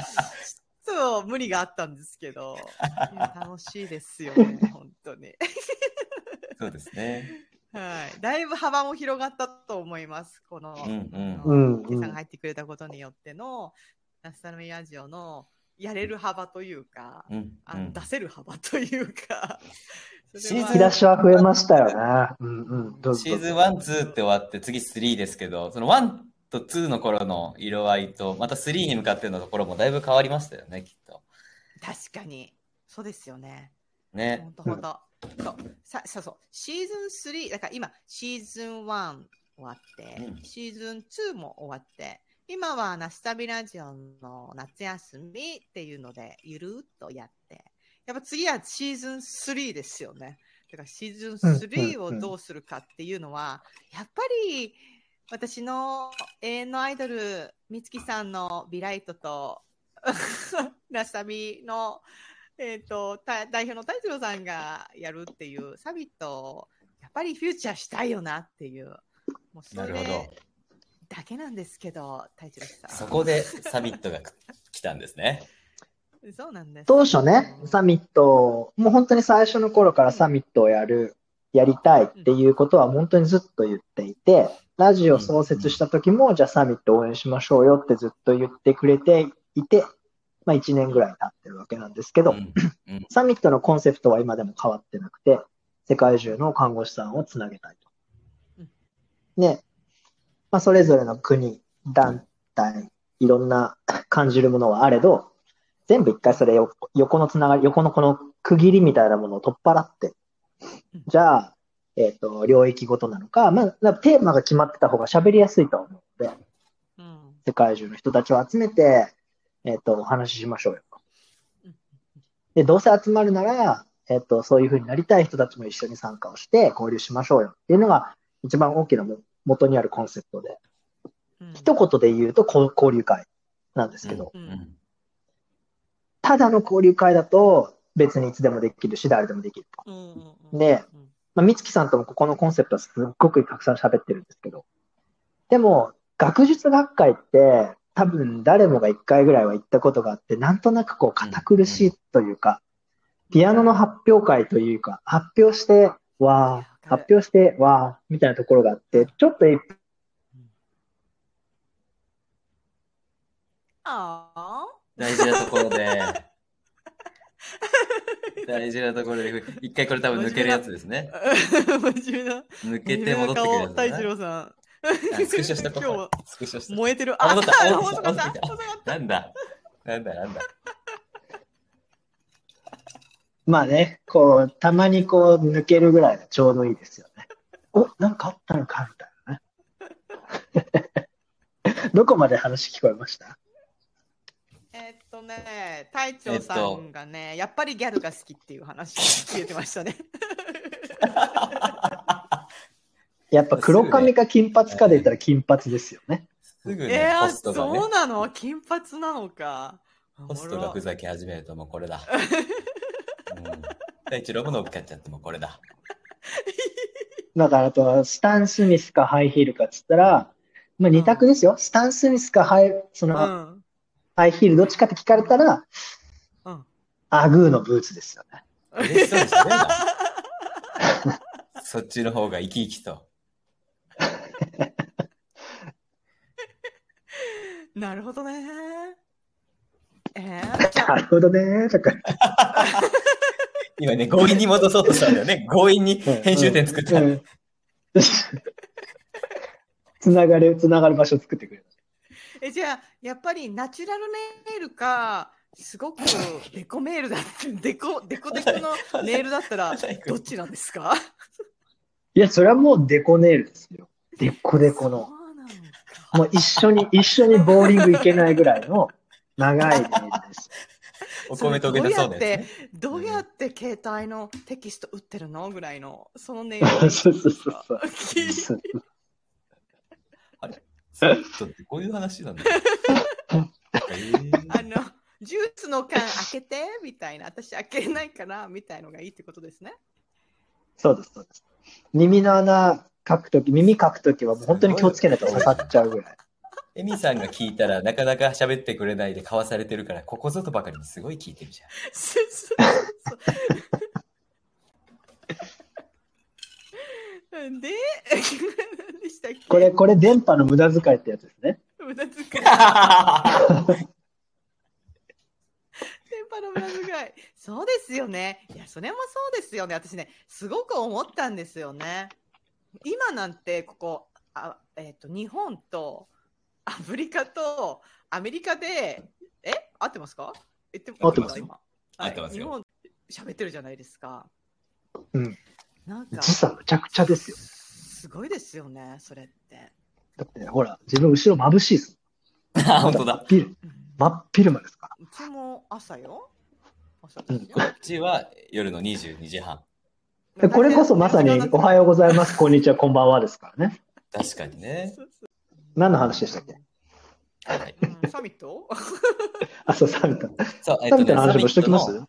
そう、無理があったんですけど、楽しいですよね、本当に。そうですね。はい。だいぶ幅も広がったと思います。この、うんうんさんが入ってくれたことによっての、ナスタルミラジオのやれる幅というか、うんあのうん出せる幅というか、引き出しは増えましたよね。うんうん。どうぞシーズン1、2って終わって、次3ですけど、その1と2の頃の色合いと、また3に向かってのところもだいぶ変わりましたよね、きっと。確かに、そうですよね。ね。本当本当。そうさそうそう。シーズン3、だから今、シーズン1終わって、うんシーズン2も終わって、今はナスタビラジオの夏休みっていうので、ゆるっとやって、やっぱ次はシーズン3ですよね。だからシーズン3をどうするかっていうのは、やっぱり私の永遠のアイドル、みつきさんのビライトと、ナスタビのえっ、と、た代表の太一郎さんがやるっていうサミットを、やっぱりフューチャーしたいよなっていう、もうそなるほどれだけなんですけど、太一郎さん。そこでサミットが来たんですね。そうなんです。当初ね、サミット、もう本当に最初の頃からサミットをやる、やりたいっていうことは本当にずっと言っていて、ラジオ創設した時も、じゃあサミット応援しましょうよってずっと言ってくれていて、まあ1年ぐらい経ってるわけなんですけど、うん。うん。サミットのコンセプトは今でも変わってなくて、世界中の看護師さんをつなげたいと。うん。で、まあ、それぞれの国、団体、いろんな感じるものはあれど、全部一回それよ横のつながり、横のこの区切りみたいなものを取っ払って、じゃあ、えっ、と、領域ごとなのか、まあ、テーマが決まってた方が喋りやすいと思うので、うん。世界中の人たちを集めて、えっ、と、お話ししましょうよ。で、どうせ集まるなら、えっ、と、そういうふうになりたい人たちも一緒に参加をして交流しましょうよ。っていうのが一番大きなも元にあるコンセプトで、うん。一言で言うと交流会なんですけど、うん。うんただの交流会だと別にいつでもできるし、誰でもできると。うんうんうんでうん。まあ、美月さんともここのコンセプトはすっごくたくさん喋ってるんですけど、でも、学術学会って、多分誰もが一回ぐらいは行ったことがあって、なんとなくこう堅苦しいというか、ピアノの発表会というか、発表して、わー、発表して、わー、みたいなところがあって、ちょっと一ああ。大事なところで、大事なところで、一回これ多分抜けるやつですね。真面目な。抜けて戻ってくるやつ太一だね。郎さん。あスクショしたこ今日はスクショした。燃えてる。あ戻ったあ、戻ったっった。なんだ？なんだ？なんだ？まあね、こう、たまにこう抜けるぐらいがちょうどいいですよね。お、なんかあったのかみたいなね。どこまで話聞こえました？えっとね、隊長さんがね、やっぱりギャルが好きっていう話聞い てましたね。やっぱ黒髪か金髪かで言ったら金髪ですよね。すぐえね、ー、ポあストがねそう、なの？金髪なのか。ポストがふざけ始めるともうこれだ。うん。大一郎もノブキャっちゃってもうこれだ。だからあとはスタン・スミスかハイヒールかっつったら、まあ二択ですよ。スタン・スミスかハイ、その、うん。ハイヒールどっちかって聞かれたら、うん。アグーのブーツですよね。嬉しそうにしてるな。そっちの方が生き生きと。なるほどね。えー、なるほどね。とか。今ね、強引に戻そうとしたんだよね。強引に編集点作った。うんうんつながる、つながる場所を作ってくれる。えじゃあ、やっぱりナチュラルネイルか、すごくデコメールだって、デコ、デコデコのネイルだったら、どっちなんですか？いや、それはもうデコネイルですよ。デコデコの。そうなのか。もう一緒に、一緒にボーリング行けないぐらいの長いネイルです。お米とげたそうです、ね。どうやって携帯のテキスト打ってるの？ぐらいの、そのネイル。そうそうそうそうサミットってこういう話なんだ。えーあの、ジュースの缶開けてみたいな、私開けれないからみたいのがいいってことですね。そうです、そうです。耳の穴書くとき、耳書くときはもう本当に気をつけないと刺さっちゃうぐらい。エミさんが聞いたらなかなか喋ってくれないでかわされてるから、ここぞとばかりにすごい聞いてるじゃん。そうそうそう で、何 でしたっけ？これ、これ電波の無駄遣いってやつですね。無駄遣い。電波の無駄遣い。そうですよね。いや、それもそうですよね。私ね、すごく思ったんですよね。今なんて、ここ、あえっ、と、日本とアフリカとアメリカで、え？合ってますか？言って合ってますよ今。合ってますよはい日本喋ってるじゃないですか。うん。なんか、時差むちゃくちゃですよ。すごいですよね、それって。だって、ほら、自分後ろ眩しいです。あ、本当だ。真っ昼、うん真っ昼間ですから。うちも朝よ。朝こっちは夜の22時半。でこれこそまさにおはようございます、こんにちは、こんばんはですからね。確かにね。何の話でしたっけ？はい、サミット？あ、そう、サミット。サミットの話もしときます？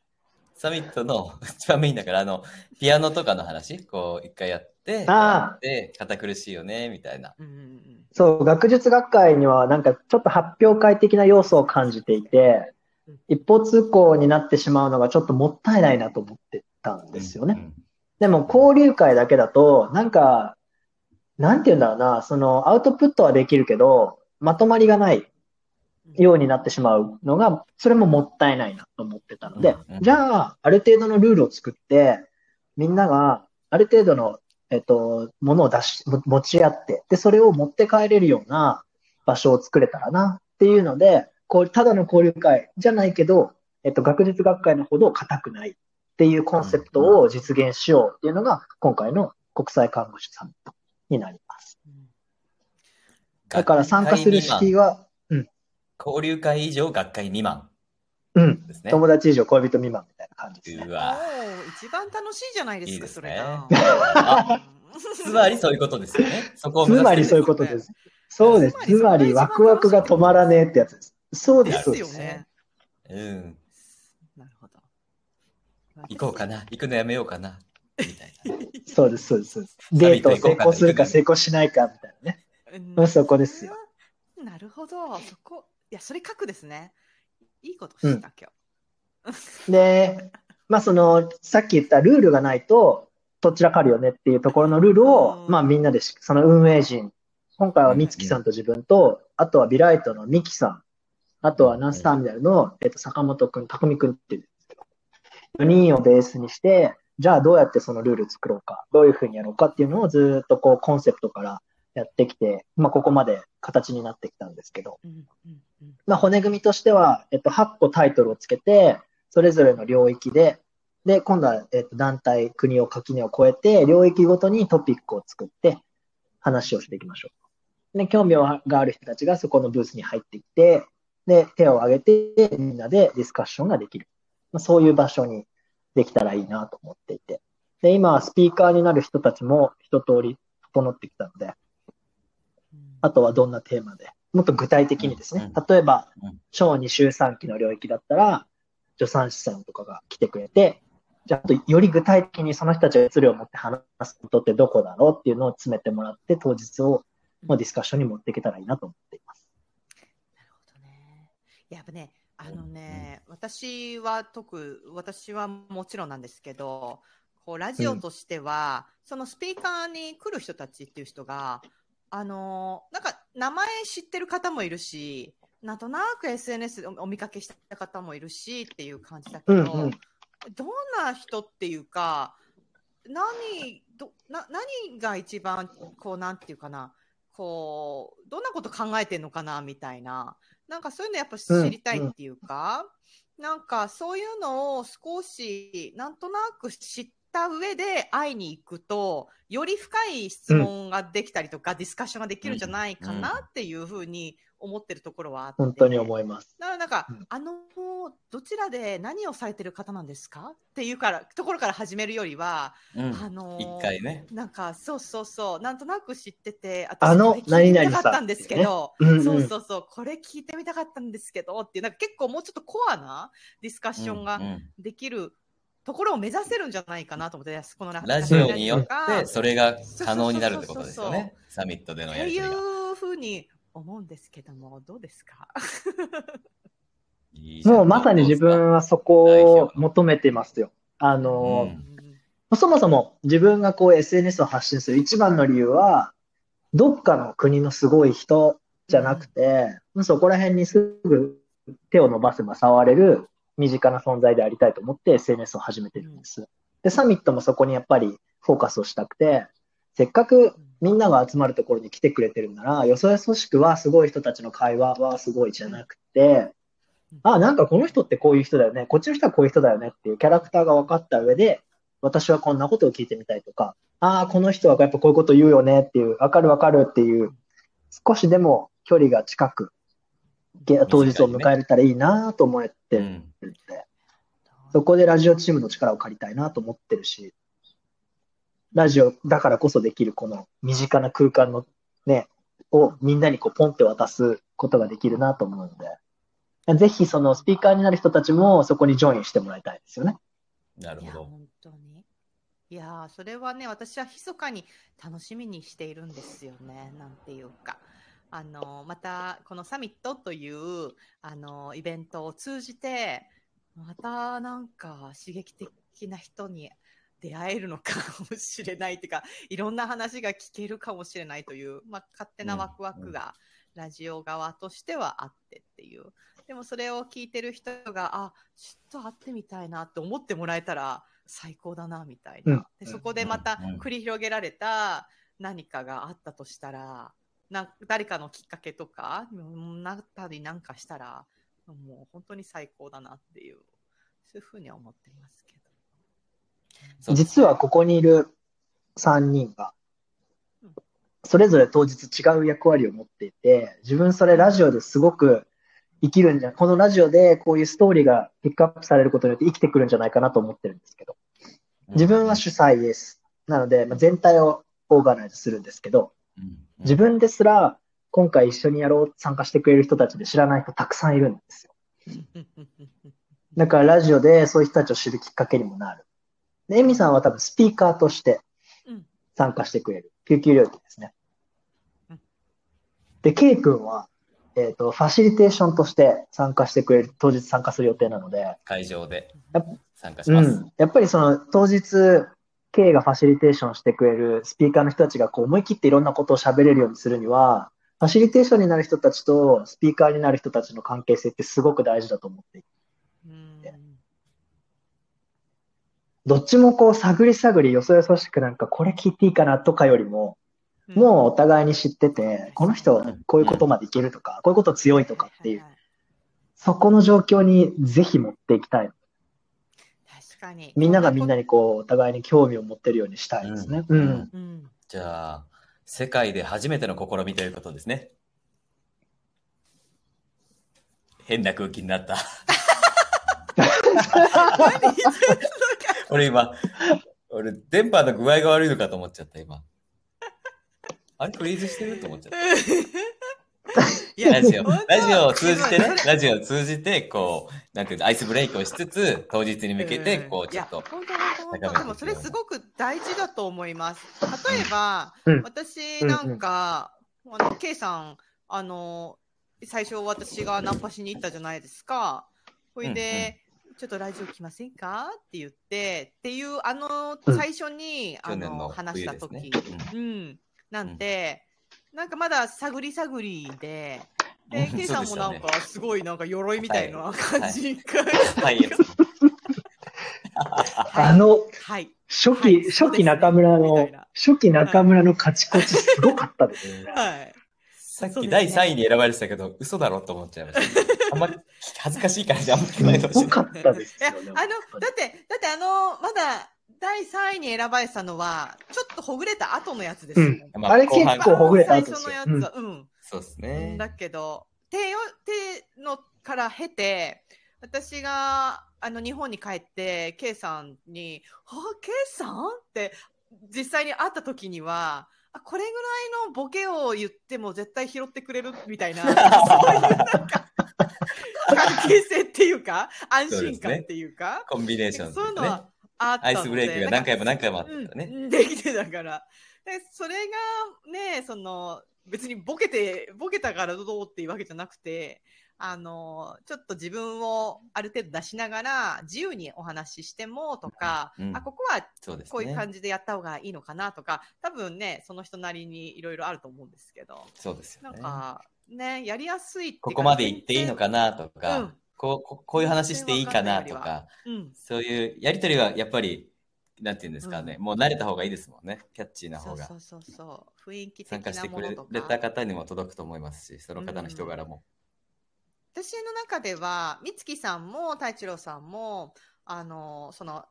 サミットの 一番メインだから、あの、ピアノとかの話、こう、一回やって、ああで、堅苦しいよね、みたいな。うんうんうんそう、学術学会にはなんかちょっと発表会的な要素を感じていてうん、一方通行になってしまうのがちょっともったいないなと思ってたんですよね。うん。でも交流会だけだと、なんか、なんて言うんだろうな、そのアウトプットはできるけど、まとまりがないようになってしまうのが、それももったいないなと思ってたのでじゃあ、ある程度のルールを作って、みんながある程度の、えっと、ものを出し、も持ち合って、で、それを持って帰れるような場所を作れたらなっていうので、こう、ただの交流会じゃないけど、えっと、学術学会のほど硬くないっていうコンセプトを実現しようっていうのが、今回の国際看護師サミットになります。うん。だから参加する式は、交流会以上学会未満うん、ですね。友達以上恋人未満みたいな感じですね。うわ。一番楽しいじゃないですか、いいですねそれが。あつまりそういうことですよね。そこをつ目指してまりそういうことです。そうです。つまりワクワクが止まらねえってやつです。そうで、ですそうです。よね。うん。なるほど。行こうかな。行くのやめようかな。みたいな。そうです、そうですそうです。デートを成功するか成功しないかみたいなね。うんそこですよ。なるほど。そこ、いや、それ書くですね。いいことした、今で、まあその、さっき言ったルールがないと、どちらかるよねっていうところのルールを、うん。まあみんなでし、その運営陣、今回は美月さんと自分と、あとはビライトのミキさん、あとはナスターミナルの、えっと、坂本くん、匠くんっていうんですけど、4人をベースにして、じゃあどうやってそのルール作ろうか、どういうふうにやろうかっていうのをずっとこうコンセプトからやってきて、まあここまで形になってきたんですけど、うんうんまあ、骨組みとしては、えっと、8個タイトルをつけて、それぞれの領域で、で、今度は、えっと、団体、国を、垣根を越えて、領域ごとにトピックを作って、話をしていきましょう。で、興味がある人たちがそこのブースに入ってきて、で、手を挙げて、みんなでディスカッションができる。まあ、そういう場所にできたらいいなと思っていて。で、今はスピーカーになる人たちも一通り整ってきたので、うんあとはどんなテーマで、もっと具体的にですね。う、例えばうん、小児周産期の領域だったら、助産師さんとかが来てくれて、じゃあ、あとより具体的にその人たちが熱量を持って話すことってどこだろうっていうのを詰めてもらって、当日をまあディスカッションに持っていけたらいいなと思っています。なるほどね。やっぱね、あのね、私は特、私はもちろんなんですけど、こうラジオとしては、そのスピーカーに来る人たちっていう人が、あのーなんか名前知ってる方もいるし、なんとなく SNS でおお見かけした方もいるしっていう感じだけど、うんうんどんな人っていうか、何、ど、な、何が一番、こう、なんていうかな、こう、どんなこと考えてんのかな、みたいな。なんかそういうのやっぱ知りたいっていうか、なんかそういうのを少し、なんとなく知った上で会いに行くと、より深い質問ができたりとか、ディスカッションができるんじゃないかなっていうふうに思ってるところはあって。本当に思います。だからなんか、うん。あの、どちらで何をされてる方なんですか？っていうから、ところから始めるよりは、うん。あの一回ね。なんか、そうそうそう、なんとなく知ってて、あのこれ聞いてみた何々さんかったんですけど、うんうん。そうそうそう、これ聞いてみたかったんですけど、っていう、なんか結構もうちょっとコアなディスカッションがうんうん。できるところを目指せるんじゃないかなと思って、このラジオによって、そそれが可能になるってことですよね。サミットでのやり取りが。うふうに思うんですけども、どうですかもうまさに自分はそこを求めてますよ。あの、うん。そもそも自分がこう SNS を発信する一番の理由は、どっかの国のすごい人じゃなくて、そこら辺にすぐ手を伸ばせば触れる身近な存在でありたいと思って SNS を始めてるんです。で、サミットもそこにやっぱりフォーカスをしたくて、せっかくみんなが集まるところに来てくれてるなら、よそよそしくはすごい人たちの会話はすごいじゃなくて、あ、なんかこの人ってこういう人だよね、こっちの人はこういう人だよねっていうキャラクターが分かった上で、私はこんなことを聞いてみたいとか、ああ、この人はやっぱこういうこと言うよねっていう、わかるわかるっていう、少しでも距離が近く、げ当日を迎えれたらいいなと思ってるうんんで、そこでラジオチームの力を借りたいなと思ってるし、ラジオだからこそできるこの身近な空間のね、をみんなにこうポンって渡すことができるなと思うので、ぜひそのスピーカーになる人たちもそこにジョインしてもらいたいですよね。なるほど。本当に。いやー、それはね、私は密かに楽しみにしているんですよね、なんていうか。あの、また、このサミットという、あの、イベントを通じて、またなんか刺激的な人に出会えるのか もしれないっていうか、いろんな話が聞けるかもしれないという、まあ、勝手なワクワクが、ラジオ側としてはあってっていう。でもそれを聞いてる人が、あ、ちょっと会ってみたいなって思ってもらえたら最高だな、みたいな。うんでそこでまた繰り広げられた何かがあったとしたら、な誰かのきっかけとか、うんなったりなんかしたら、もう本当に最高だなっていう、そういうふうには思ってますけど。実はここにいる3人がうん、それぞれ当日違う役割を持っていて、自分それラジオですごく生きるんじゃ、このラジオでこういうストーリーがピックアップされることによって生きてくるんじゃないかなと思ってるんですけど、自分は主催です。なので、まあ、全体をオーガナイズするんですけど、うん自分ですら今回一緒にやろう、参加してくれる人たちで知らない人たくさんいるんですよ。だからラジオでそういう人たちを知るきっかけにもなる。で、エミさんは多分スピーカーとしてうん参加してくれる。救急領域ですねうん。で、ケイ君は、えっ、と、ファシリテーションとして参加してくれる、当日参加する予定なので、会場で参加します。うん。やっぱりその当日、K がファシリテーションしてくれるスピーカーの人たちがこう思い切っていろんなことを喋れるようにするには、ファシリテーションになる人たちとスピーカーになる人たちの関係性ってすごく大事だと思っていて、うんどっちもこう探り探りよそよそしくなんかこれ聞いていいかなとかよりも、もうお互いに知ってて、この人こういうことまでいけるとか、こういうこと強いとかっていう、そこの状況にぜひ持っていきたい。確かに。みんながみんなにこうお互いに興味を持ってるようにしたいですね。うん。うんうん。じゃあ、世界で初めての試みということですね。変な空気になった。俺今、俺電波の具合が悪いのかと思っちゃった、今。あれフリーズしてる？と思っちゃった。いやラジオ、ラジオを通じてねラジオを通じて、こう、なんていうの、アイスブレイクをしつつ、当日に向けて、こう、ちょっと本当でもそれすごく大事だと思います。例えば、うん。私なんか、あの、K さん、あの、最初私がナンパしに行ったじゃないですか。ほいで、ちょっとラジオ来ませんか？って言って、っていう、あの、うん。最初に、あの、去年の話した時、ね。うん。なんて、なんかまだ探り探りで、で、うん K さんもなんかすごいなんか鎧みたいな感じが、はい。はい。あの、はい。初はい期、初期中村の初期中村のカチコチすごかったですよね。はい。さっき第3位に選ばれてたけど、嘘だろと思っちゃいました。あんまり恥ずかしいからじゃあんまりないかもしすれない。ごかったですいや、よね。あの、だって、だってあの、まだ第3位に選ばれてたのは、ちょっとほぐれた後のやつですよ。うんまああれ結構ほぐれた後最ですよ初のやつは、うん。そうですね。だけど、手よ、手のから経て、私が、あの、日本に帰って、K さんに、あ、K さんって、実際に会った時には、あ、これぐらいのボケを言っても絶対拾ってくれるみたいな、そういうなんか、関係性っていうか、安心感っていうか、コンビネーションですね。そういうのはアイスブレイクが何回も何回もあったからね。うん、できてたから。で、それがね、その、別にボケて、ボケたからどうっていうわけじゃなくて、あの、ちょっと自分をある程度出しながら、自由にお話ししてもとか、うんあ、ここは。こういう感じでやった方がいいのかなとか、多分ね、その人なりにいろいろあると思うんですけど、そうですよね。なんか、ね、やりやすいここまで行っていいのかなとか、うんこうここういう話していいかなとかうん。そういうやりとりはやっぱり、なんていうんですかね、もう慣れた方がいいですもんね。キャッチーな方がそうそ。うそう。雰囲気的参加してくれ。た方にも届くと思いますし、その方の人柄も。私の中では、美月さんも太一郎さんも、あの、その、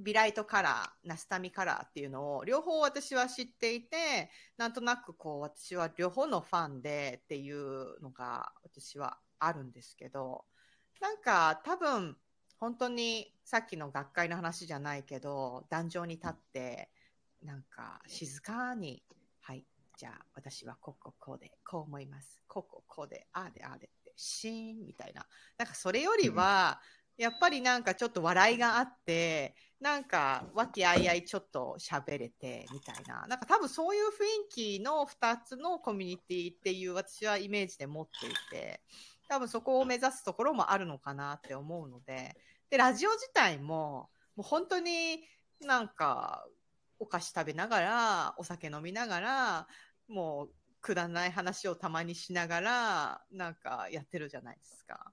ビライトカラー、ナスタミカラーっていうのを両方私は知っていて、なんとなくこう私は両方のファンでっていうのが私はあるんですけど、なんか多分本当にさっきの学会の話じゃないけど、壇上に立って、なんか静かに、はい、じゃあ私はこうこうこうで、こう思います。こうこうこうで、ああでああでって、シーンみたいな。なんかそれよりは、やっぱりなんかちょっと笑いがあって、なんか和気あいあいちょっと喋れてみたいな。なんか多分そういう雰囲気の2つのコミュニティっていう私はイメージで持っていて、多分そこを目指すところもあるのかなって思うので、で、ラジオ自体も、もう本当になんかお菓子食べながら、お酒飲みながら、もうくだらない話をたまにしながら、なんかやってるじゃないですか。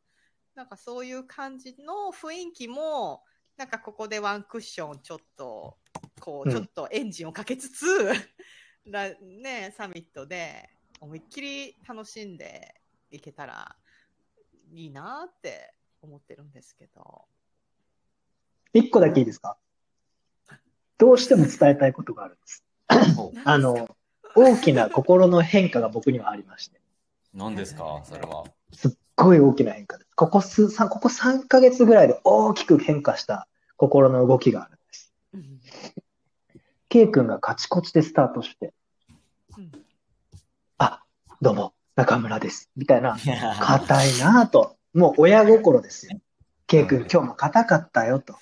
なんかそういう感じの雰囲気も、なんかここでワンクッションちょっと、こう、うんちょっとエンジンをかけつつ、らね、サミットで思いっきり楽しんでいけたらいいなって思ってるんですけど。一個だけいいですか？どうしても伝えたいことがあるんです。ほあの、大きな心の変化が僕にはありまして。う何ですか、それは。すっごい大きな変化です。ここ数、さここ3ヶ月ぐらいで大きく変化した心の動きがあるんです。うん。K 君がカチコチでスタートして、うんあ、どうも、中村です。みたいな、硬いなぁと。もう親心ですよ。K 君今日も硬かったよと。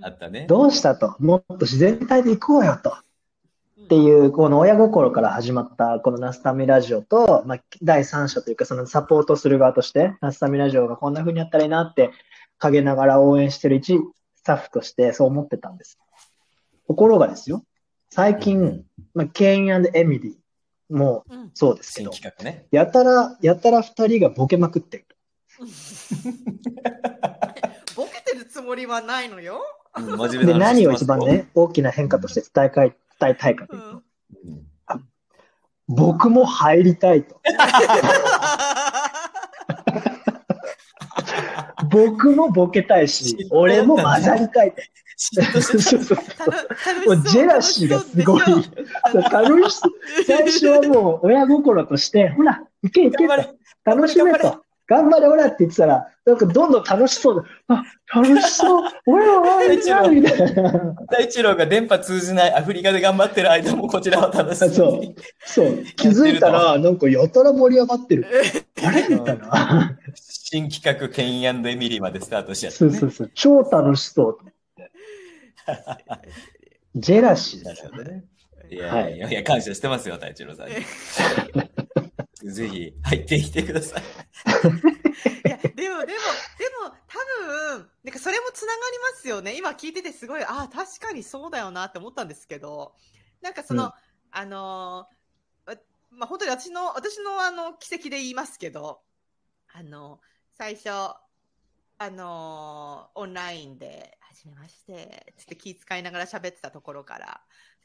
あったね。どうしたと？もっと自然体で行こうよと。っていう、この親心から始まった、このナスタミラジオと、まあ、第三者というか、そのサポートする側として、ナスタミラジオがこんな風にやったらいいなって、陰ながら応援してる一スタッフとしてそう思ってたんです。ところがですよ、最近、まあ、ケインエミリーもうんそうですけ新ど、企画ね。やたら、やたら二人がボケまくってる。ボケてるつもりはないのよ。で、何を一番ね、大きな変化として伝えたい、伝えたいかというと、うんうん僕も入りたいと。僕もボケたいし、俺も混ざりたいと。嫉妬してそうそうたの楽しそうもうジェラシーがすごい。楽し。最初はもう親心として、ほら、行け行け。楽しめと。頑張れ、ほらって言ってたら、なんかどんどん楽しそうで、あ、楽しそう。俺は入りたいみたいな。大一郎が電波通じないアフリカで頑張ってる間もこちらは楽しそうに。そう。気づいたら、なんかやたら盛り上がってる。あれ？みたいな。新企画、ケインエミリーまでスタートしちゃった、ね。そうそうそう。超楽しそう。ジェラシーなですよね。いやいやいや、感謝してますよ、大一郎さんに。ぜひ入ってきてください。いや、でも、でも、でも、多分、なんかそれもつながりますよね。今聞いててすごい、ああ、確かにそうだよなって思ったんですけど、なんかその、うんあのー、わまあ、本当に私の、私のあの、奇跡で言いますけど、あの、最初、あのーオンラインで、はじめまして、つって気遣いながら喋ってたところから、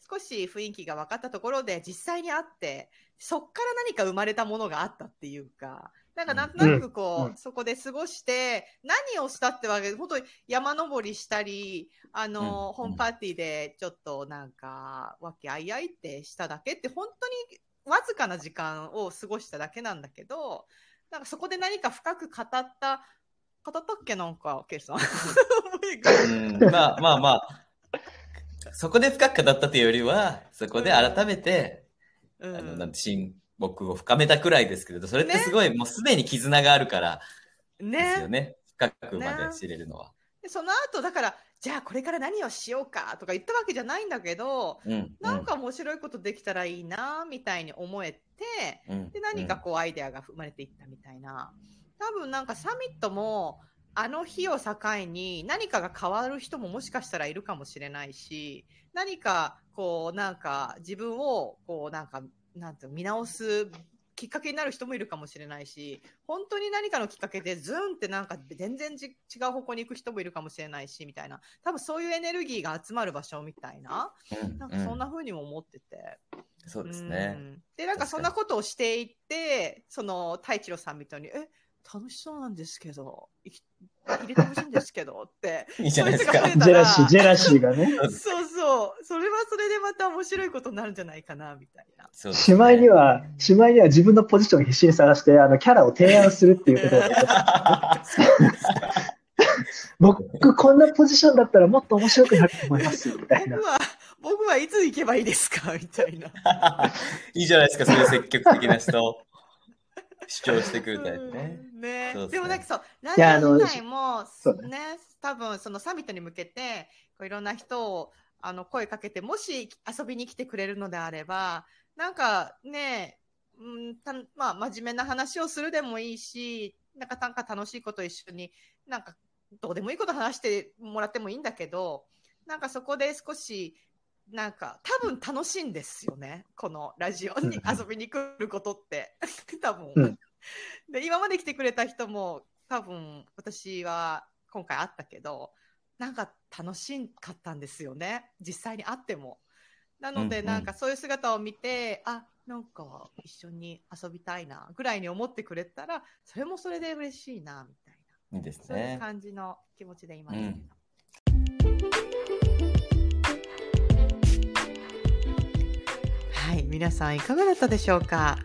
少し雰囲気が分かったところで実際に会って、そっから何か生まれたものがあったっていうか、なんかなんとなくこう、うん。うん。そこで過ごして、何をしたってわけで、本当に山登りしたり、あの、うん。ホームパーティーでちょっとなんか、わけあいあいってしただけって、本当にわずかな時間を過ごしただけなんだけど、なんかそこで何か深く語った、語ったっけなんか、ケイさん？うん、まあまあまあ、そこで深く語ったというよりは、そこで改めて、うんあの、なんて親睦を深めたくらいですけれど、それってすごい、もうすでに絆があるからですよね。ね。深くまで知れるのは。でその後、だから、じゃあこれから何をしようかとか言ったわけじゃないんだけど、うん。なんか面白いことできたらいいな、みたいに思えて、うん、で、何かこうアイデアが生まれていったみたいな。多分なんかサミットも、あの日を境に何かが変わる人ももしかしたらいるかもしれないし、何かこうなんか自分をこうなんか、なんて見直すきっかけになる人もいるかもしれないし、本当に何かのきっかけでズンってなんか全然じ違う方向に行く人もいるかもしれないし、みたいな。多分そういうエネルギーが集まる場所みたいな。うんなんかそんな風にも思ってて。そうですね。うんで、なんかそんなことをしていって、その、太一郎さんみたいに、え、楽しそうなんですけど、いき入れてほしいんですけど って。いいじゃないですかジェラシー、ジェラシーがね。そうそう。それはそれでまた面白いことになるんじゃないかな、みたいな。そうですしまいには、しまいには自分のポジションを必死に探して、あの、キャラを提案するっていうことを 僕、こんなポジションだったらもっと面白くなると思います、みたいな僕。は、僕はいつ行けばいいですかみたいな。いいじゃないですか、そういう積極的な人を主張してくるタイプね。うん。ね。そうそう。でもなんかそう、ラいやあのジオ自体も、そうね、多分そのサミットに向けて、こういろんな人をあの声かけて、もし遊びに来てくれるのであれば、なんかね、うんたまあ、真面目な話をするでもいいし、なんかなんか楽しいこと一緒に、なんかどうでもいいこと話してもらってもいいんだけど、なんかそこで少し、なんか多分楽しいんですよね。このラジオに遊びに来ることって。多分。うんで、今まで来てくれた人も多分私は今回会ったけど、なんか楽しかったんですよね。実際に会っても。なので、うんうんなんかそういう姿を見て、あ、なんか一緒に遊びたいな、ぐらいに思ってくれたら、それもそれで嬉しいな、みたいな。いいですそういうね。感じの気持ちでいます。うん皆さんいかがだったでしょうか？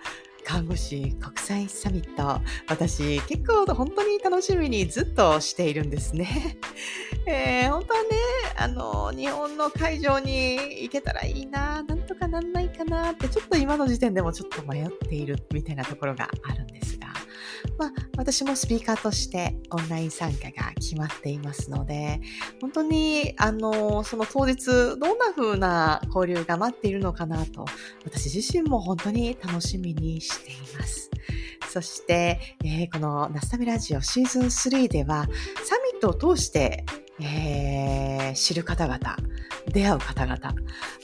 看護師国際サミット。私、結構本当に楽しみにずっとしているんですね。えー本当はね、あの、日本の会場に行けたらいいな、なんとかなんないかなって、ちょっと今の時点でもちょっと迷っているみたいなところがあるんです、まあ、私もスピーカーとしてオンライン参加が決まっていますので、本当に、あの、その当日、どんな風な交流が待っているのかなと、私自身も本当に楽しみにしています。そして、えー、このナスタミラジオシーズン3では、サミットを通して、えー、知る方々、出会う方々、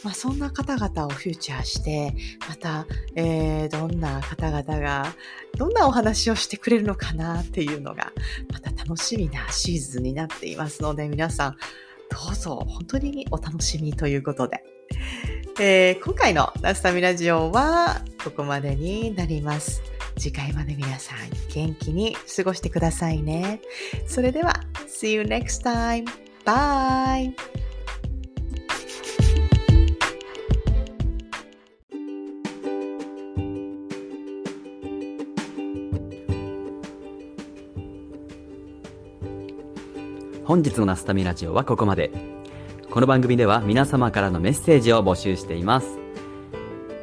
まあ、そんな方々をフューチャーして、また、えー、どんな方々が、どんなお話をしてくれるのかなっていうのが、また楽しみなシーズンになっていますので、皆さん、どうぞ本当にお楽しみということで。えー、今回のラスタミラジオはここまでになります。次回まで皆さん元気に過ごしてくださいね。それでは、See you next time. Bye! 本日のナスタミラジオはここまで。この番組では皆様からのメッセージを募集しています。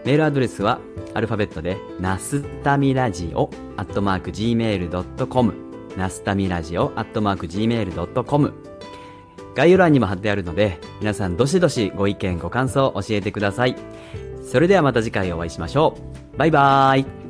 メールアドレスはアルファベットで、ナスタミラジオ、アットマーク gmail.com、ナスタミラジオ、アットマーク gmail.com、概要欄にも貼ってあるので、皆さんどしどしご意見ご感想を教えてください。それではまた次回お会いしましょう。バイバーイ。